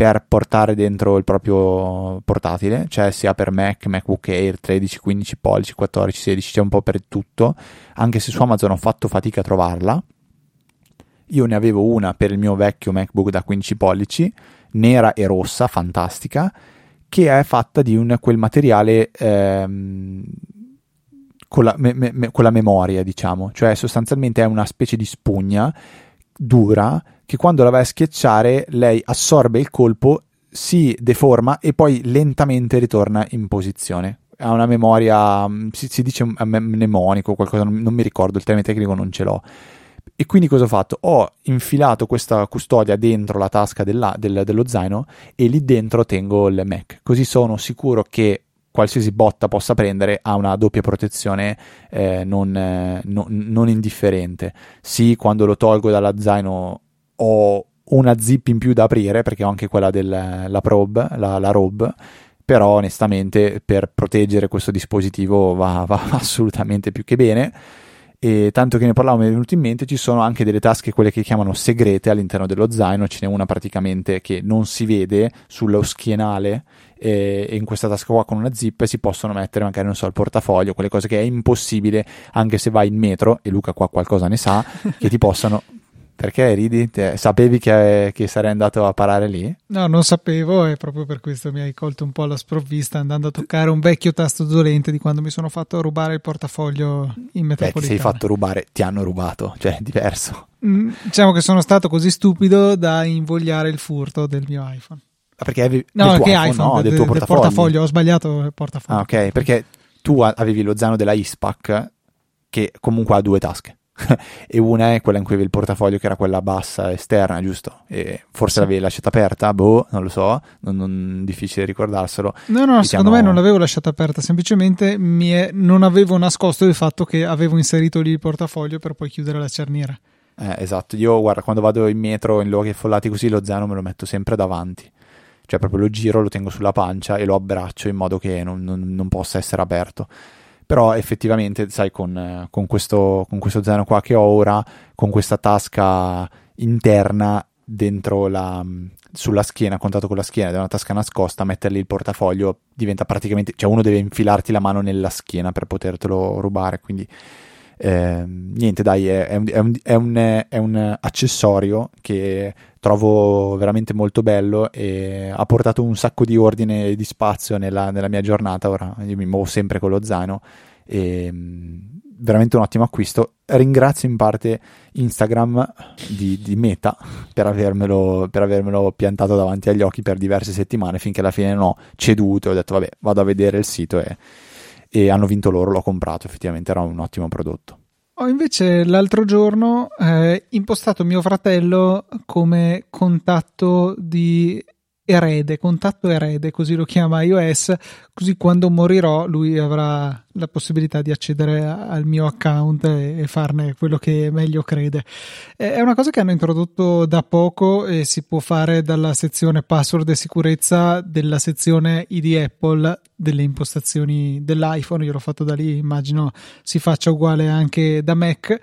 per portare dentro il proprio portatile, cioè sia per Mac, MacBook Air 13, 15 pollici, 14, 16, c'è un po' per tutto, anche se su Amazon ho fatto fatica a trovarla. Io ne avevo una per il mio vecchio MacBook da 15 pollici, nera e rossa, fantastica, che è fatta di un, quel materiale ehm, con, la, me, me, con la memoria, diciamo, cioè sostanzialmente è una specie di spugna dura che quando la vai a schiacciare lei assorbe il colpo, si deforma e poi lentamente ritorna in posizione. Ha una memoria, mm, si, si dice mnemonico, qualcosa, non, non mi ricordo, il termine tecnico non ce l'ho. E quindi cosa ho fatto? Ho infilato questa custodia dentro la tasca della, del, dello zaino e lì dentro tengo il Mac. Così sono sicuro che qualsiasi botta possa prendere ha una doppia protezione eh, non, eh, no, non indifferente. Sì, quando lo tolgo dalla zaino ho una zip in più da aprire perché ho anche quella della probe, la, la robe però onestamente per proteggere questo dispositivo va, va, (laughs) assolutamente più che bene. E tanto che ne parlavo mi è venuto in mente ci sono anche delle tasche quelle che chiamano segrete all'interno dello zaino ce n'è una praticamente che non si vede sullo schienale e, in questa tasca qua con una zip si possono mettere magari non so il portafoglio quelle cose che è impossibile anche se vai in metro e Luca qua qualcosa ne sa che ti (laughs) possano perché ridi? Te, sapevi che, che, sarei andato a parare lì? No, non sapevo e proprio per questo mi hai colto un po' alla sprovvista andando a toccare un vecchio tasto dolente di quando mi sono fatto rubare il portafoglio in metropolitana. Beh, ti sei fatto rubare, ti hanno rubato, cioè è diverso. Mm, diciamo che sono stato così stupido da invogliare il furto del mio iPhone. Ah, perché avevi no, del che iPhone, iPhone, no, del, del tuo portafoglio. portafoglio. Ho sbagliato il portafoglio. Ah, ok, perché tu avevi lo zaino della ISPAC che comunque ha due tasche. E una è quella in cui avevi il portafoglio che era quella bassa esterna, giusto? E forse sì. l'avevi lasciata aperta, boh, non lo so, non, non difficile ricordarselo. No, no, secondo me non l'avevo lasciata aperta, semplicemente è, non avevo nascosto il fatto che avevo inserito lì il portafoglio per poi chiudere la cerniera. Eh, esatto, io guarda, quando vado in metro in luoghi affollati così lo zaino me lo metto sempre davanti. Cioè proprio lo giro, lo tengo sulla pancia e lo abbraccio in modo che non, non, non possa essere aperto però effettivamente, sai, con, con, questo, con questo zaino qua che ho ora, con questa tasca interna dentro la, sulla schiena, contatto con la schiena, da una tasca nascosta, metterli il portafoglio diventa praticamente, cioè uno deve infilarti la mano nella schiena per potertelo rubare, quindi eh, niente dai, è, è, un, è, un, è, un, accessorio che trovo veramente molto bello e ha portato un sacco di ordine e di spazio nella, nella mia giornata, ora io mi muovo sempre con lo zaino e veramente un ottimo acquisto. Ringrazio in parte Instagram di, di Meta per avermelo, per avermelo, piantato davanti agli occhi per diverse settimane finché alla fine non ho ceduto e ho detto vabbè vado a vedere il sito e, e hanno vinto loro, l'ho comprato, effettivamente era un ottimo prodotto. Ho invece l'altro giorno eh, impostato mio fratello come contatto di erede, contatto erede, così lo chiama iOS, così quando morirò lui avrà la possibilità di accedere al mio account e, farne quello che meglio crede. È una cosa che hanno introdotto da poco e si può fare dalla sezione password e sicurezza della sezione ID Apple delle impostazioni dell'iPhone, io l'ho fatto da lì, immagino si faccia uguale anche da Mac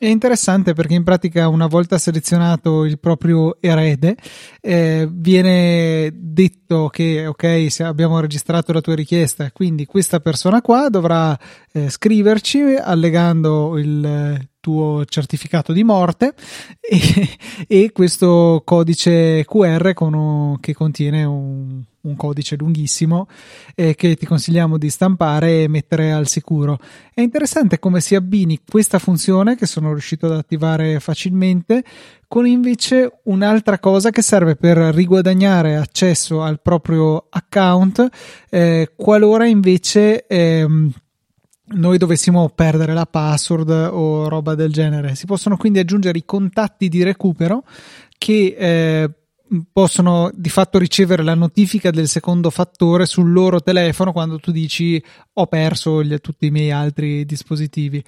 è interessante perché in pratica una volta selezionato il proprio erede eh, viene detto che ok abbiamo registrato la tua richiesta quindi questa persona qua dovrà eh, scriverci allegando il tuo certificato di morte e, (laughs) e questo codice QR con, che contiene un, un codice lunghissimo eh, che ti consigliamo di stampare e mettere al sicuro. È interessante come si abbini questa funzione che sono riuscito ad attivare facilmente con invece un'altra cosa che serve per riguadagnare accesso al proprio account eh, qualora invece ehm, noi dovessimo perdere la password o roba del genere. Si possono quindi aggiungere i contatti di recupero che eh, possono di fatto ricevere la notifica del secondo fattore sul loro telefono quando tu dici ho perso gli, tutti i miei altri dispositivi.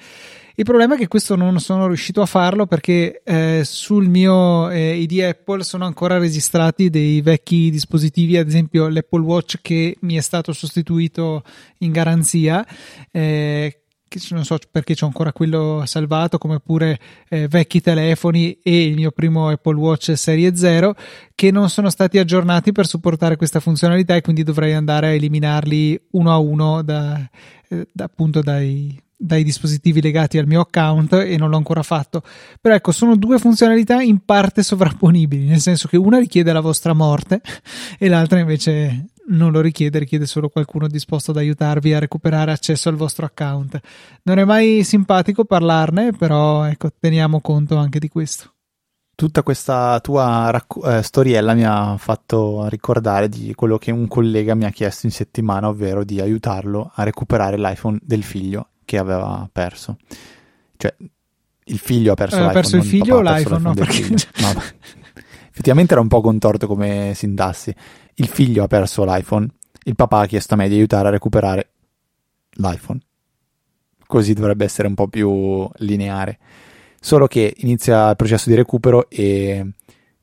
Il problema è che questo non sono riuscito a farlo perché eh, sul mio eh, ID Apple sono ancora registrati dei vecchi dispositivi, ad esempio l'Apple Watch che mi è stato sostituito in garanzia. Eh, non so perché c'ho ancora quello salvato, come pure eh, vecchi telefoni e il mio primo Apple Watch Serie 0 che non sono stati aggiornati per supportare questa funzionalità e quindi dovrei andare a eliminarli uno a uno da, eh, da, appunto dai, dai dispositivi legati al mio account e non l'ho ancora fatto. Però ecco, sono due funzionalità in parte sovrapponibili, nel senso che una richiede la vostra morte (laughs) e l'altra invece non lo richiede, richiede solo qualcuno disposto ad aiutarvi a recuperare accesso al vostro account. Non è mai simpatico parlarne, però ecco, teniamo conto anche di questo. Tutta questa tua racco- eh, storiella mi ha fatto ricordare di quello che un collega mi ha chiesto in settimana, ovvero di aiutarlo a recuperare l'iPhone del figlio che aveva perso. Cioè, il figlio ha perso aveva l'iPhone. perso il figlio o l'iPhone? No, perché... no, effettivamente era un po' contorto come sintassi. Il figlio ha perso l'iPhone, il papà ha chiesto a me di aiutare a recuperare l'iPhone. Così dovrebbe essere un po' più lineare. Solo che inizia il processo di recupero e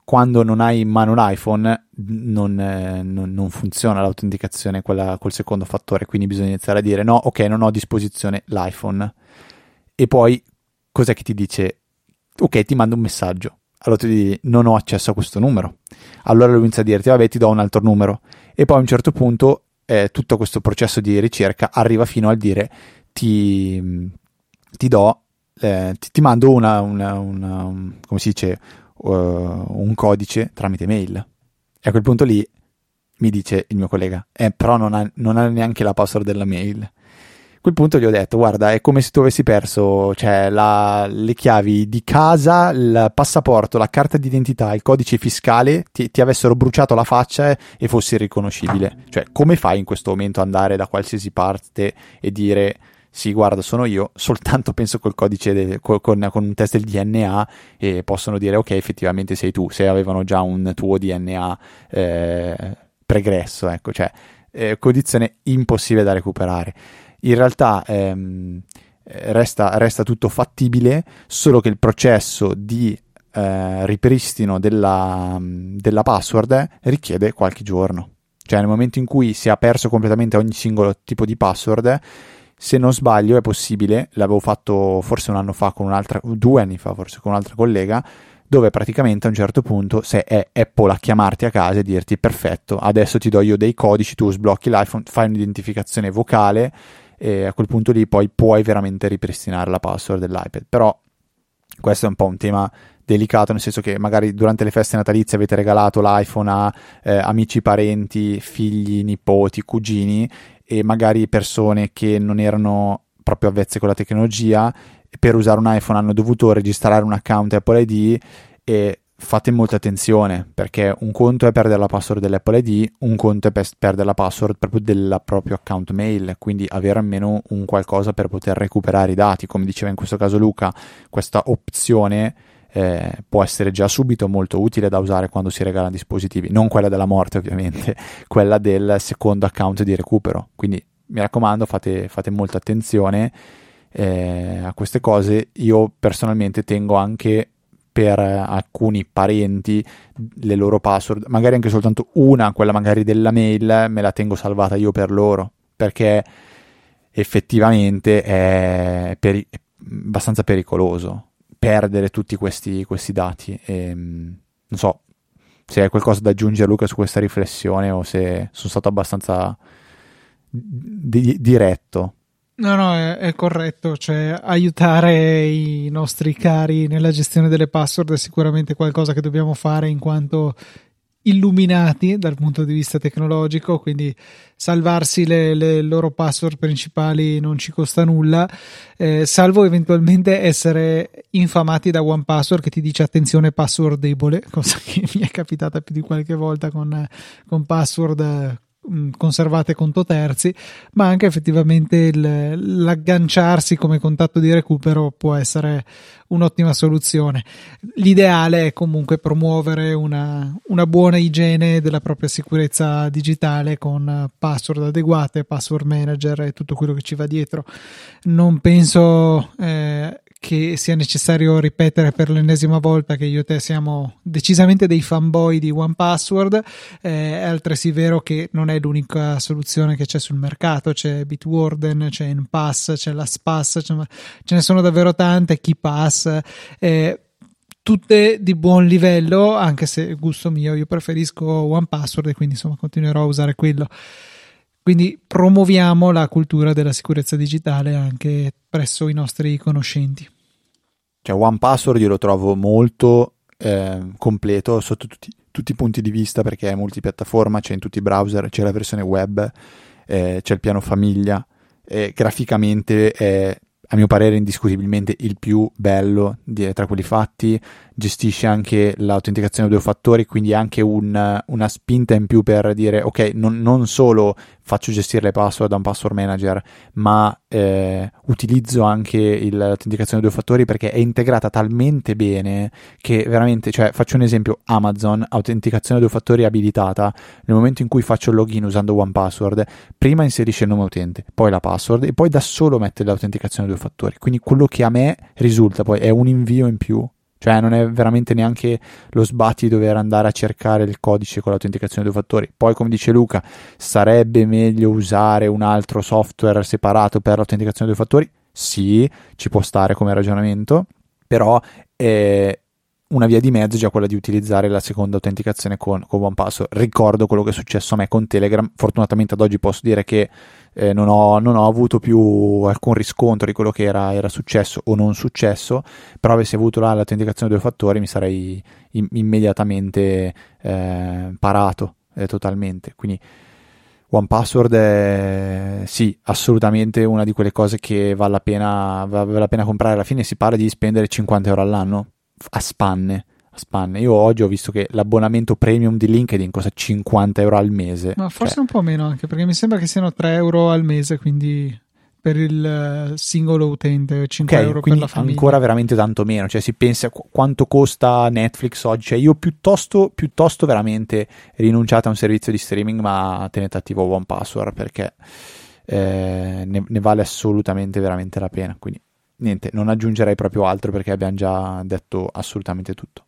quando non hai in mano l'iPhone non, eh, non, non funziona l'autenticazione quella, col secondo fattore, quindi bisogna iniziare a dire no, ok, non ho a disposizione l'iPhone. E poi cos'è che ti dice? Ok, ti mando un messaggio. Allora tu dici non ho accesso a questo numero. Allora lui inizia a dirti vabbè ti do un altro numero. E poi a un certo punto eh, tutto questo processo di ricerca arriva fino al dire ti, ti do, eh, ti, ti, mando una, una, una un, come si dice, uh, un codice tramite mail. E a quel punto lì mi dice il mio collega, eh, però non ha, non ha neanche la password della mail. A quel punto gli ho detto, guarda, è come se tu avessi perso cioè, la, le chiavi di casa, il passaporto, la carta d'identità, il codice fiscale, ti, ti avessero bruciato la faccia e fossi irriconoscibile. Cioè, come fai in questo momento ad andare da qualsiasi parte e dire sì, guarda, sono io, (laughs) soltanto penso col codice, de, con, con, un test del DNA e possono dire ok, effettivamente sei tu, se avevano già un tuo DNA eh, pregresso, ecco, cioè eh, condizione impossibile da recuperare. In realtà ehm, resta, resta tutto fattibile, solo che il processo di eh, ripristino della, della password richiede qualche giorno. Cioè nel momento in cui si è perso completamente ogni singolo tipo di password, se non sbaglio è possibile, l'avevo fatto forse un anno fa con un'altra, due anni fa forse con un'altra collega, dove praticamente a un certo punto se è Apple a chiamarti a casa e dirti perfetto, adesso ti do io dei codici, tu sblocchi l'iPhone, fai un'identificazione vocale e a quel punto lì poi puoi veramente ripristinare la password dell'iPad. Però questo è un po' un tema delicato, nel senso che magari durante le feste natalizie avete regalato l'iPhone a eh, amici, parenti, figli, nipoti, cugini e magari persone che non erano proprio avvezze con la tecnologia per usare un iPhone hanno dovuto registrare un account Apple ID e fate molta attenzione perché un conto è perdere la password dell'Apple ID, un conto è perdere la password proprio del proprio account mail, quindi avere almeno un qualcosa per poter recuperare i dati, come diceva in questo caso Luca, questa opzione eh, può essere già subito molto utile da usare quando si regalano dispositivi, non quella della morte ovviamente, (laughs) quella del secondo account di recupero. Quindi mi raccomando, fate, fate molta attenzione eh, a queste cose. Io personalmente tengo anche per alcuni parenti le loro password, magari anche soltanto una, quella magari della mail, me la tengo salvata io per loro, perché effettivamente è, peri- è abbastanza pericoloso perdere tutti questi, questi dati. E, ehm, non so se hai qualcosa da aggiungere, Luca, su questa riflessione o se sono stato abbastanza di- diretto. No, no, è, è, corretto, cioè aiutare i nostri cari nella gestione delle password è sicuramente qualcosa che dobbiamo fare in quanto illuminati dal punto di vista tecnologico, quindi salvarsi le, le loro password principali non ci costa nulla, eh, salvo eventualmente essere infamati da OnePassword che ti dice attenzione password debole, (laughs) cosa che mi è capitata più di qualche volta con, con password conservate conto terzi, ma anche effettivamente il, l'agganciarsi come contatto di recupero può essere un'ottima soluzione. L'ideale è comunque promuovere una, una buona igiene della propria sicurezza digitale con password adeguate, password manager e tutto quello che ci va dietro. Non penso eh, che sia necessario ripetere per l'ennesima volta che io e te siamo decisamente dei fanboy di OnePassword, eh, è altresì vero che non è l'unica soluzione che c'è sul mercato, c'è Bitwarden, c'è NPass, c'è LastPass, c'è, ce ne sono davvero tante, KeyPass, eh, tutte di buon livello, anche se gusto mio, io preferisco OnePassword e quindi insomma continuerò a usare quello. Quindi promuoviamo la cultura della sicurezza digitale anche presso i nostri conoscenti. Cioè, One Password io lo trovo molto eh, completo sotto tutti, tutti, i punti di vista perché è multipiattaforma, c'è in tutti i browser, c'è la versione web, eh, c'è il piano famiglia, eh, graficamente è a mio parere indiscutibilmente il più bello di, tra quelli fatti, gestisce anche l'autenticazione a due fattori, quindi anche un, una spinta in più per dire ok, non, non, solo faccio gestire le password da un password manager, ma eh, utilizzo anche il, l'autenticazione a due fattori perché è integrata talmente bene che veramente, cioè faccio un esempio, Amazon, autenticazione a due fattori abilitata, nel momento in cui faccio il login usando OnePassword, prima inserisce il nome utente, poi la password e poi da solo mette l'autenticazione a due fattori, quindi quello che a me risulta poi è un invio in più cioè non è veramente neanche lo sbatti di dover andare a cercare il codice con l'autenticazione due fattori. Poi come dice Luca, sarebbe meglio usare un altro software separato per l'autenticazione due fattori? Sì, ci può stare come ragionamento, però è una via di mezzo è già quella di utilizzare la seconda autenticazione con, con OnePassword. Ricordo quello che è successo a me con Telegram, fortunatamente ad oggi posso dire che eh, non, ho, non, ho, avuto più alcun riscontro di quello che era, era, successo o non successo, però avessi avuto là l'autenticazione due fattori mi sarei in, immediatamente eh, parato eh, totalmente. Quindi OnePassword è sì, assolutamente una di quelle cose che vale la pena, vale la pena comprare. Alla fine si parla di spendere 50 euro all'anno a spanne spanne. Io oggi ho visto che l'abbonamento premium di LinkedIn costa 50 euro al mese. Ma forse cioè... un po' meno anche, perché mi sembra che siano 3 euro al mese, quindi per il eh, singolo utente 5 okay, euro per la famiglia. ancora veramente tanto meno. Cioè si pensa a quanto costa Netflix oggi. Cioè io piuttosto, piuttosto veramente rinunciate a un servizio di streaming ma tenete attivo One Password perché eh, ne, ne, vale assolutamente veramente la pena. Quindi niente non aggiungerei proprio altro perché abbiamo già detto assolutamente tutto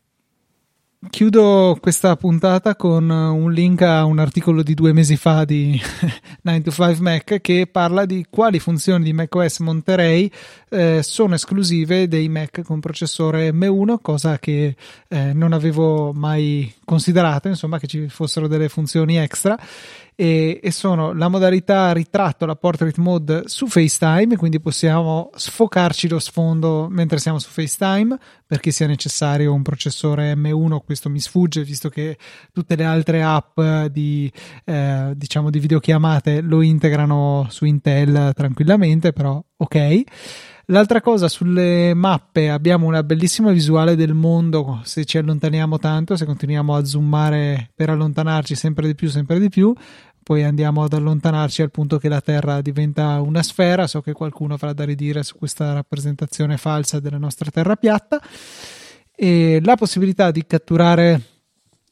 chiudo questa puntata con un link a un articolo di due mesi fa di (laughs) 9 to 5 Mac che parla di quali funzioni di macOS Monterey eh, sono esclusive dei Mac con processore M1, cosa che eh, non avevo mai considerato, insomma, che ci fossero delle funzioni extra e, e, sono la modalità ritratto, la portrait mode su FaceTime, quindi possiamo sfocarci lo sfondo mentre siamo su FaceTime perché sia necessario un processore M1, questo mi sfugge visto che tutte le altre app di, eh, diciamo di videochiamate lo integrano su Intel tranquillamente, però ok. L'altra cosa, sulle mappe abbiamo una bellissima visuale del mondo se ci allontaniamo tanto, se continuiamo a zoomare per allontanarci sempre di più, sempre di più. Poi andiamo ad allontanarci al punto che la Terra diventa una sfera. So che qualcuno avrà da ridire su questa rappresentazione falsa della nostra Terra piatta. E la possibilità di catturare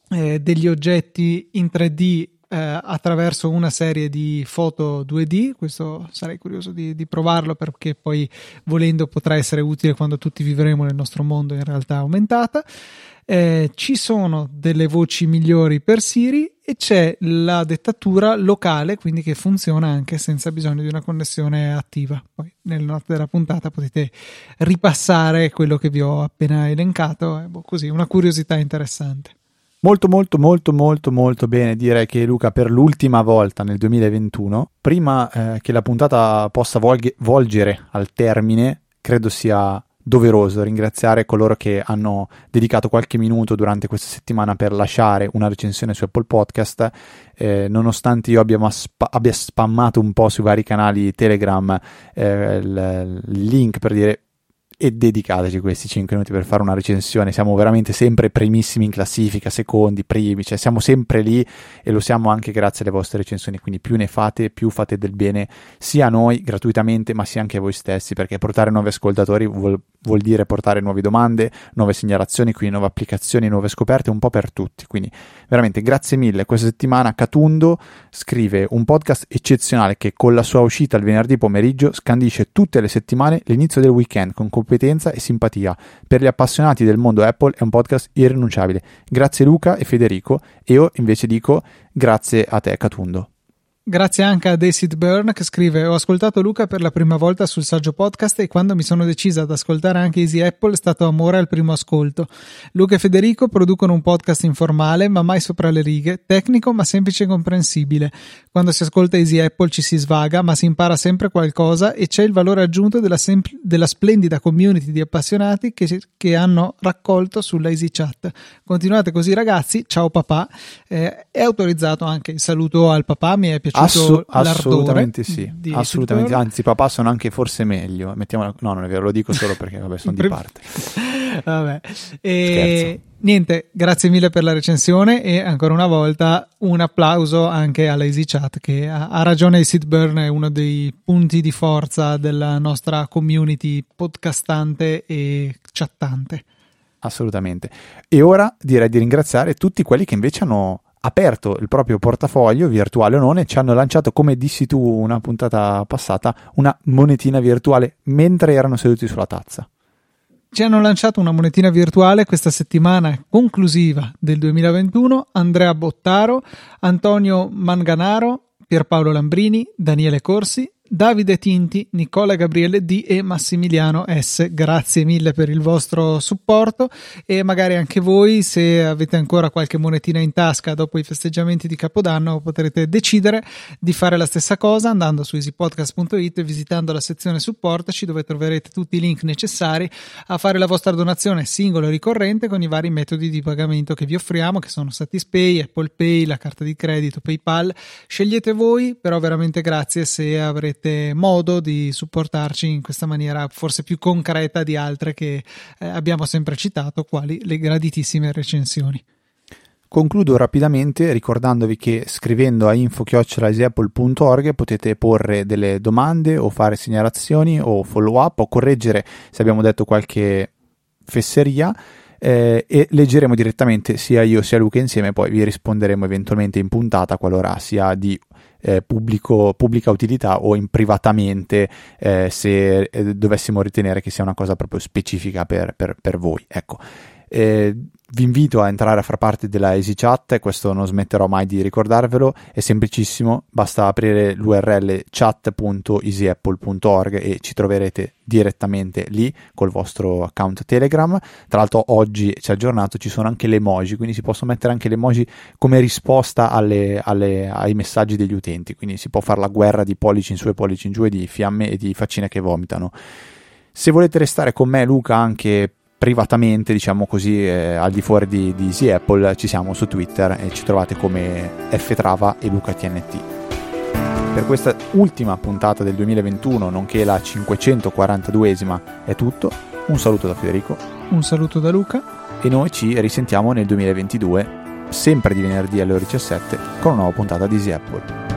eh, degli oggetti in 3D eh, attraverso una serie di foto 2D. Questo sarei curioso di, di, provarlo perché poi volendo potrà essere utile quando tutti vivremo nel nostro mondo in realtà aumentata. Eh, ci sono delle voci migliori per Siri e c'è la dettatura locale, quindi che funziona anche senza bisogno di una connessione attiva. Poi nelle note della puntata potete ripassare quello che vi ho appena elencato, eh, boh, così una curiosità interessante. Molto molto molto molto molto bene direi che Luca per l'ultima volta nel 2021, prima eh, che la puntata possa volge- volgere al termine, credo sia doveroso ringraziare coloro che hanno dedicato qualche minuto durante questa settimana per lasciare una recensione su Apple Podcast. Eh, nonostante io abbia, sp- abbia, spammato un po' sui vari canali Telegram eh, il, il link per dire e dedicateci questi 5 minuti per fare una recensione. Siamo veramente sempre primissimi in classifica, secondi, primi, cioè siamo sempre lì e lo siamo anche grazie alle vostre recensioni. Quindi più ne fate, più fate del bene sia a noi gratuitamente, ma sia anche a voi stessi, perché portare nuovi ascoltatori vuol, vuol dire portare nuove domande, nuove segnalazioni, quindi nuove applicazioni, nuove scoperte, un po' per tutti. Quindi veramente grazie mille. Questa settimana Catundo scrive un podcast eccezionale che con la sua uscita il venerdì pomeriggio scandisce tutte le settimane l'inizio del weekend con competenza e simpatia. Per gli appassionati del mondo Apple è un podcast irrinunciabile. Grazie Luca e Federico. E io invece dico grazie a te Catundo. Grazie anche a Acid Burn che scrive: Ho ascoltato Luca per la prima volta sul saggio podcast e quando mi sono decisa ad ascoltare anche Easy Apple è stato amore al primo ascolto. Luca e Federico producono un podcast informale ma mai sopra le righe, tecnico ma semplice e comprensibile. Quando si ascolta Easy Apple ci si svaga ma si impara sempre qualcosa e c'è il valore aggiunto della, sempl- della splendida community di appassionati che, che, hanno raccolto sulla Easy Chat. Continuate così ragazzi, ciao papà. Eh, è autorizzato anche il saluto al papà, mi è piaciuto Assu- assolutamente sì, assolutamente. Anzi, papà sono anche forse meglio. Mettiamola... No, non è vero, lo dico solo perché vabbè, sono di (laughs) parte. (laughs) vabbè. E... Niente, grazie mille per la recensione e ancora una volta un applauso anche alla EasyChat che ha, ha ragione Sid Burn è uno dei punti di forza della nostra community podcastante e chattante. Assolutamente. E ora direi di ringraziare tutti quelli che invece hanno aperto il proprio portafoglio virtuale o non e ci hanno lanciato, come dissi tu una puntata passata, una monetina virtuale mentre erano seduti sulla tazza. Ci hanno lanciato una monetina virtuale questa settimana conclusiva del 2021 Andrea Bottaro, Antonio Manganaro, Pierpaolo Lambrini, Daniele Corsi, Davide Tinti, Nicola Gabriele D e Massimiliano S. Grazie mille per il vostro supporto e magari anche voi se avete ancora qualche monetina in tasca dopo i festeggiamenti di Capodanno potrete decidere di fare la stessa cosa andando su easypodcast.it e visitando la sezione supportaci dove troverete tutti i link necessari a fare la vostra donazione singola e ricorrente con i vari metodi di pagamento che vi offriamo che sono Satispay, Apple Pay, la carta di credito, PayPal. Scegliete voi, però veramente grazie se avrete avete modo di supportarci in questa maniera forse più concreta di altre che eh, abbiamo sempre citato, quali le graditissime recensioni. Concludo rapidamente ricordandovi che scrivendo a info-apple.org potete porre delle domande o fare segnalazioni o follow up o correggere se abbiamo detto qualche fesseria eh, e leggeremo direttamente sia io sia Luca insieme, poi vi risponderemo eventualmente in puntata qualora sia di eh, pubblico, pubblica utilità o in privatamente eh, se eh, dovessimo ritenere che sia una cosa proprio specifica per, per, per voi. Ecco. Eh, vi invito a entrare a far parte della EasyChat, questo non smetterò mai di ricordarvelo, è semplicissimo, basta aprire l'URL chat.easyapple.org e ci troverete direttamente lì col vostro account Telegram. Tra l'altro oggi ci è aggiornato, ci sono anche le emoji, quindi si possono mettere anche le emoji come risposta alle, alle, ai messaggi degli utenti, quindi si può fare la guerra di pollici in su e pollici in giù e di fiamme e di faccine che vomitano. Se volete restare con me, Luca, anche privatamente, diciamo così, eh, al di fuori di, di Easy Apple, ci siamo su Twitter e ci trovate come ftrava e lucatnt. Per questa ultima puntata del 2021, nonché la 542esima, è tutto. Un saluto da Federico. Un saluto da Luca. E noi ci risentiamo nel 2022, sempre di venerdì alle ore 17, con una nuova puntata di Easy Apple.